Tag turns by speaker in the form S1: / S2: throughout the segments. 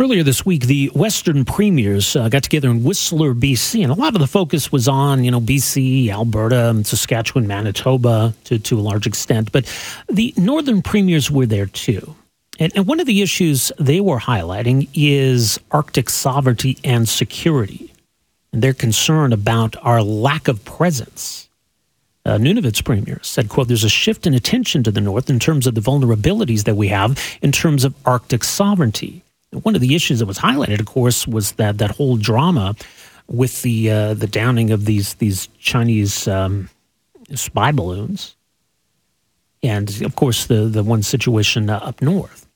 S1: Earlier this week, the Western premiers uh, got together in Whistler, BC, and a lot of the focus was on, you know, BC, Alberta, Saskatchewan, Manitoba to, to a large extent. But the Northern premiers were there too. And, and one of the issues they were highlighting is Arctic sovereignty and security. And they're concerned about our lack of presence. Uh, Nunavut's premier said, quote, there's a shift in attention to the North in terms of the vulnerabilities that we have in terms of Arctic sovereignty one of the issues that was highlighted, of course, was that that whole drama with the uh, the downing of these these Chinese um, spy balloons, and of course the the one situation uh, up north.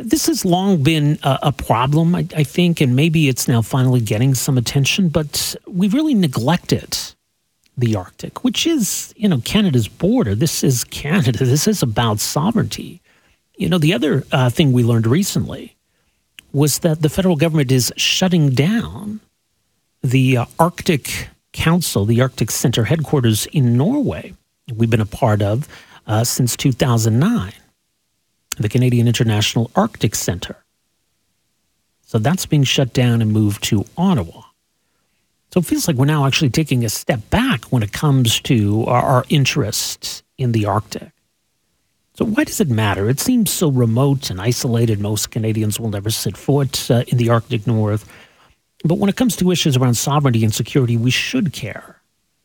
S1: This has long been a, a problem, I, I, think, and maybe it's now finally getting some attention. But we've really neglected the Arctic, which is you know Canada's border. This is Canada. This is about sovereignty. You know, the other uh, thing we learned recently was that the federal government is shutting down the uh, Arctic Council, the Arctic Center headquarters in Norway, we've been a part of uh, since 2009, the Canadian International Arctic Center. So that's being shut down and moved to Ottawa. So it feels like we're now actually taking a step back when it comes to our, our interest in the Arctic. So, why does it matter? It seems so remote and isolated. Most Canadians will never set foot uh, in the Arctic North. But when it comes to issues around sovereignty and security, we should care.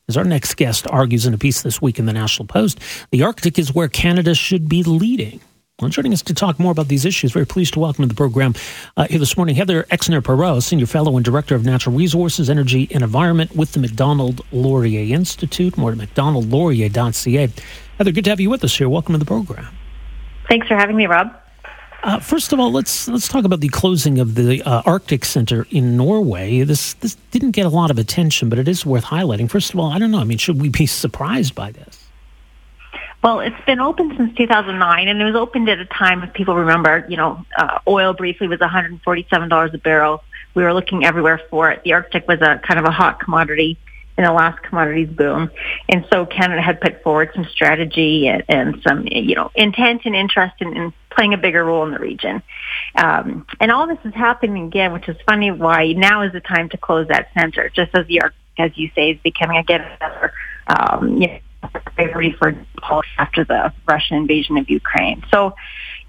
S1: As our next guest argues in a piece this week in the National Post, the Arctic is where Canada should be leading. Well, joining us to talk more about these issues, very pleased to welcome to the program uh, here this morning Heather Exner-Pirot, Senior Fellow and Director of Natural Resources, Energy, and Environment with the Macdonald Laurier Institute. More at macdonaldlaurier.ca. Heather, good to have you with us here. Welcome to the program.
S2: Thanks for having me, Rob.
S1: Uh, first of all, let's let's talk about the closing of the uh, Arctic Center in Norway. This this didn't get a lot of attention, but it is worth highlighting. First of all, I don't know. I mean, should we be surprised by this?
S2: Well, it's been open since 2009, and it was opened at a time, if people remember, you know, uh, oil briefly was $147 a barrel. We were looking everywhere for it. The Arctic was a kind of a hot commodity in the last commodities boom. And so Canada had put forward some strategy and, and some, you know, intent and interest in, in, playing a bigger role in the region. Um, and all this is happening again, which is funny why now is the time to close that center, just as the Arctic, as you say, is becoming again another, um, you know, priority for policy after the Russian invasion of Ukraine. So,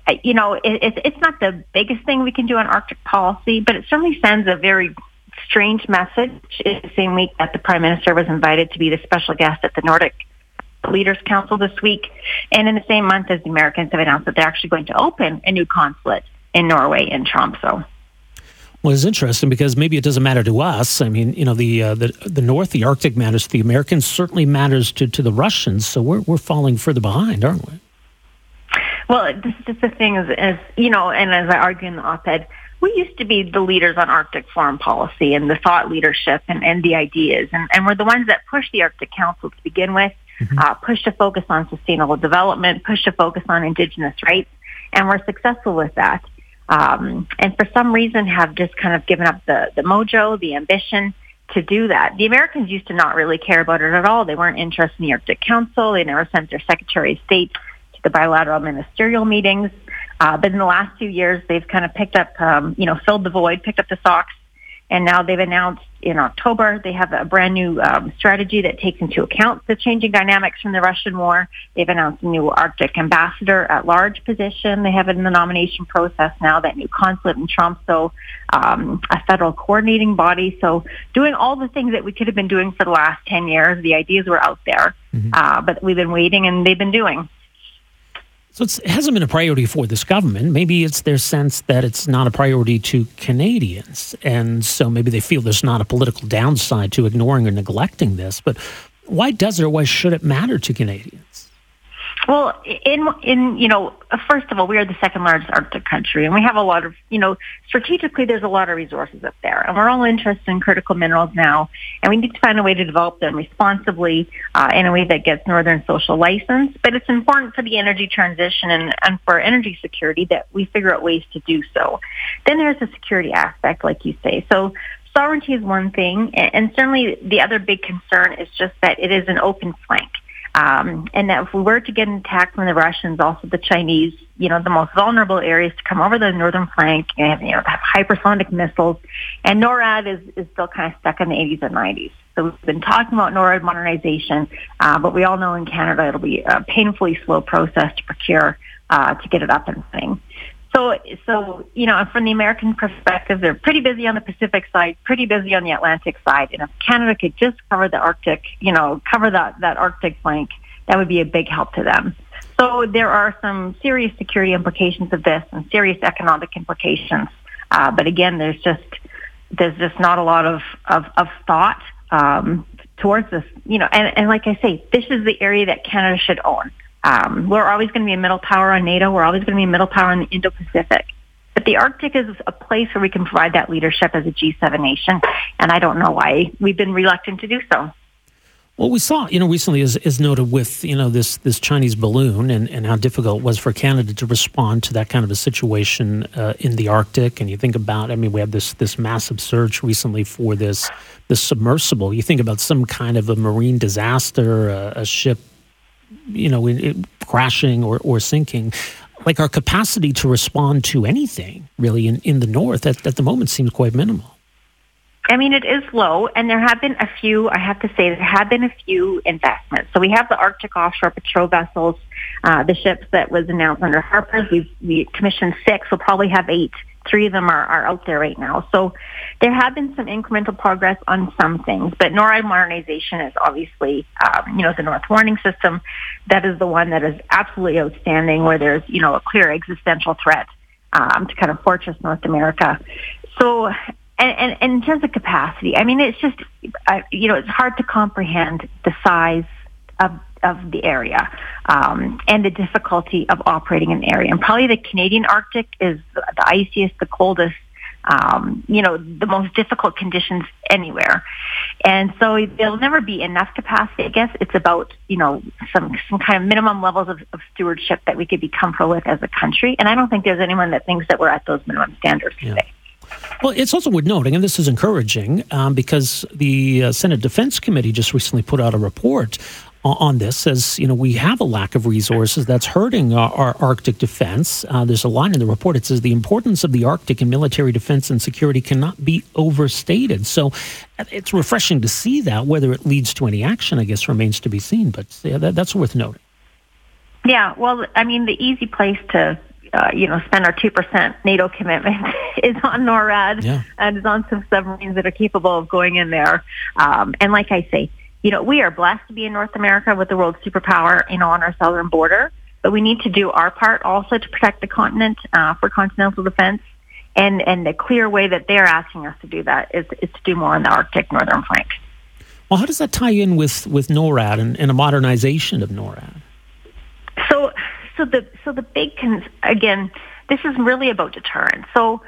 S2: uh, you know, it, it's, it's not the biggest thing we can do on Arctic policy, but it certainly sends a very strange message is the same week that the Prime Minister was invited to be the special guest at the Nordic Leaders Council this week, and in the same month as the Americans have announced that they're actually going to open a new consulate in Norway in Tromsø.
S1: Well, it's interesting because maybe it doesn't matter to us. I mean, you know, the uh, the the North, the Arctic matters to the Americans. Certainly matters to, to the Russians. So we're we're falling further behind, aren't we?
S2: Well, this is just the thing, is, as you know, and as I argue in the op-ed, we used to be the leaders on Arctic foreign policy and the thought leadership and, and the ideas. And, and we're the ones that pushed the Arctic Council to begin with, mm-hmm. uh, pushed to focus on sustainable development, pushed to focus on indigenous rights. And we're successful with that. Um, and for some reason have just kind of given up the, the mojo, the ambition to do that. The Americans used to not really care about it at all. They weren't interested in the Arctic Council. They never sent their Secretary of State to the bilateral ministerial meetings. Uh, but in the last two years, they've kind of picked up, um, you know, filled the void, picked up the socks, and now they've announced in October they have a brand new um, strategy that takes into account the changing dynamics from the Russian war. They've announced a new Arctic ambassador at large position. They have it in the nomination process now, that new consulate in Tromsø, um, a federal coordinating body. So doing all the things that we could have been doing for the last 10 years. The ideas were out there, mm-hmm. uh, but we've been waiting and they've been doing.
S1: So it hasn't been a priority for this government. Maybe it's their sense that it's not a priority to Canadians. And so maybe they feel there's not a political downside to ignoring or neglecting this. But why does it or why should it matter to Canadians?
S2: Well, in in you know, first of all, we are the second largest Arctic country, and we have a lot of you know, strategically, there's a lot of resources up there, and we're all interested in critical minerals now, and we need to find a way to develop them responsibly uh, in a way that gets Northern social license. But it's important for the energy transition and, and for energy security that we figure out ways to do so. Then there's the security aspect, like you say. So sovereignty is one thing, and certainly the other big concern is just that it is an open flank. Um, and that if we were to get an attack from the Russians, also the Chinese, you know, the most vulnerable areas to come over the northern flank and, you know, have hypersonic missiles. And NORAD is, is still kind of stuck in the 80s and 90s. So we've been talking about NORAD modernization, uh, but we all know in Canada it'll be a painfully slow process to procure uh, to get it up and running. So, so you know, from the American perspective, they're pretty busy on the Pacific side, pretty busy on the Atlantic side. And if Canada could just cover the Arctic, you know, cover that that Arctic flank, that would be a big help to them. So there are some serious security implications of this and serious economic implications. Uh, but again, there's just there's just not a lot of of, of thought um, towards this. You know, and, and like I say, this is the area that Canada should own. Um, we're always going to be a middle power on NATO. We're always going to be a middle power in the Indo-Pacific. But the Arctic is a place where we can provide that leadership as a G7 nation, and I don't know why we've been reluctant to do so.
S1: Well, we saw, you know, recently, as, as noted with, you know, this this Chinese balloon and, and how difficult it was for Canada to respond to that kind of a situation uh, in the Arctic. And you think about, I mean, we had this this massive search recently for this this submersible. You think about some kind of a marine disaster, a ship you know, in, in crashing or, or sinking, like our capacity to respond to anything really in, in the north at, at the moment seems quite minimal.
S2: I mean, it is low, and there have been a few, I have to say, there have been a few investments. So we have the Arctic offshore patrol vessels, uh, the ships that was announced under Harper's. We've we commissioned six. We'll probably have eight three of them are, are out there right now. So there have been some incremental progress on some things, but NORAD modernization is obviously, um, you know, the North Warning System. That is the one that is absolutely outstanding, where there's, you know, a clear existential threat um, to kind of fortress North America. So, and, and, and in terms of capacity, I mean, it's just, uh, you know, it's hard to comprehend the size of of the area um, and the difficulty of operating in the area. And probably the Canadian Arctic is the iciest, the coldest, um, you know, the most difficult conditions anywhere. And so there'll never be enough capacity. I guess it's about, you know, some, some kind of minimum levels of, of stewardship that we could be comfortable with as a country. And I don't think there's anyone that thinks that we're at those minimum standards yeah. today.
S1: Well, it's also worth noting, and this is encouraging, um, because the uh, Senate Defense Committee just recently put out a report on this says, you know, we have a lack of resources that's hurting our, our Arctic defense. Uh, there's a line in the report. It says the importance of the Arctic in military defense and security cannot be overstated. So it's refreshing to see that. Whether it leads to any action, I guess, remains to be seen. But yeah, that, that's worth noting.
S2: Yeah, well, I mean, the easy place to uh, you know, spend our 2% NATO commitment is on NORAD yeah. and is on some submarines that are capable of going in there. Um, and like I say, you know, we are blessed to be in North America with the world superpower, you know, on our southern border, but we need to do our part also to protect the continent uh, for continental defense. And, and the clear way that they're asking us to do that is, is to do more on the Arctic northern flank.
S1: Well, how does that tie in with, with NORAD and, and a modernization of NORAD?
S2: So, so the so the big cons- again, this is really about deterrence. So,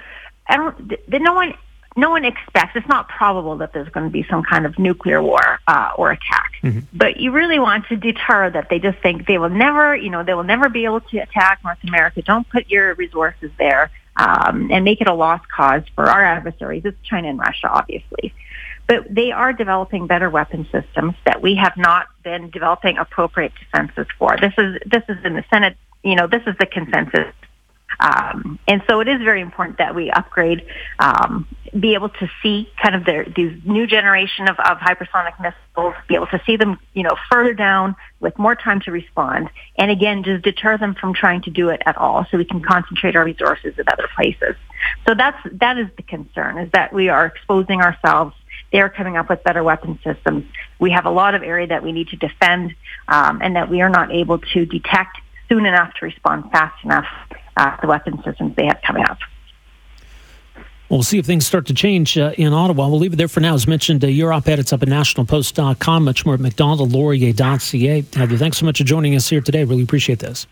S2: I don't. The, no one no one expects, it's not probable that there's going to be some kind of nuclear war uh, or attack. Mm-hmm. But you really want to deter that they just think they will never, you know, they will never be able to attack North America. Don't put your resources there um, and make it a lost cause for our adversaries. It's China and Russia, obviously. But they are developing better weapon systems that we have not been developing appropriate defenses for. This is this is in the Senate. You know, this is the consensus um, and so it is very important that we upgrade, um, be able to see kind of the, these new generation of, of hypersonic missiles, be able to see them, you know, further down with more time to respond, and again, just deter them from trying to do it at all, so we can concentrate our resources at other places. So that's that is the concern: is that we are exposing ourselves they're coming up with better weapon systems. We have a lot of area that we need to defend, um, and that we are not able to detect soon enough to respond fast enough uh, the weapon systems they have coming up.
S1: Well, see if things start to change uh, in Ottawa. We'll leave it there for now. As mentioned, uh, your op-ed, it's up at nationalpost.com, much more at macdonaldlaurier.ca. Heather, thanks so much for joining us here today. Really appreciate this.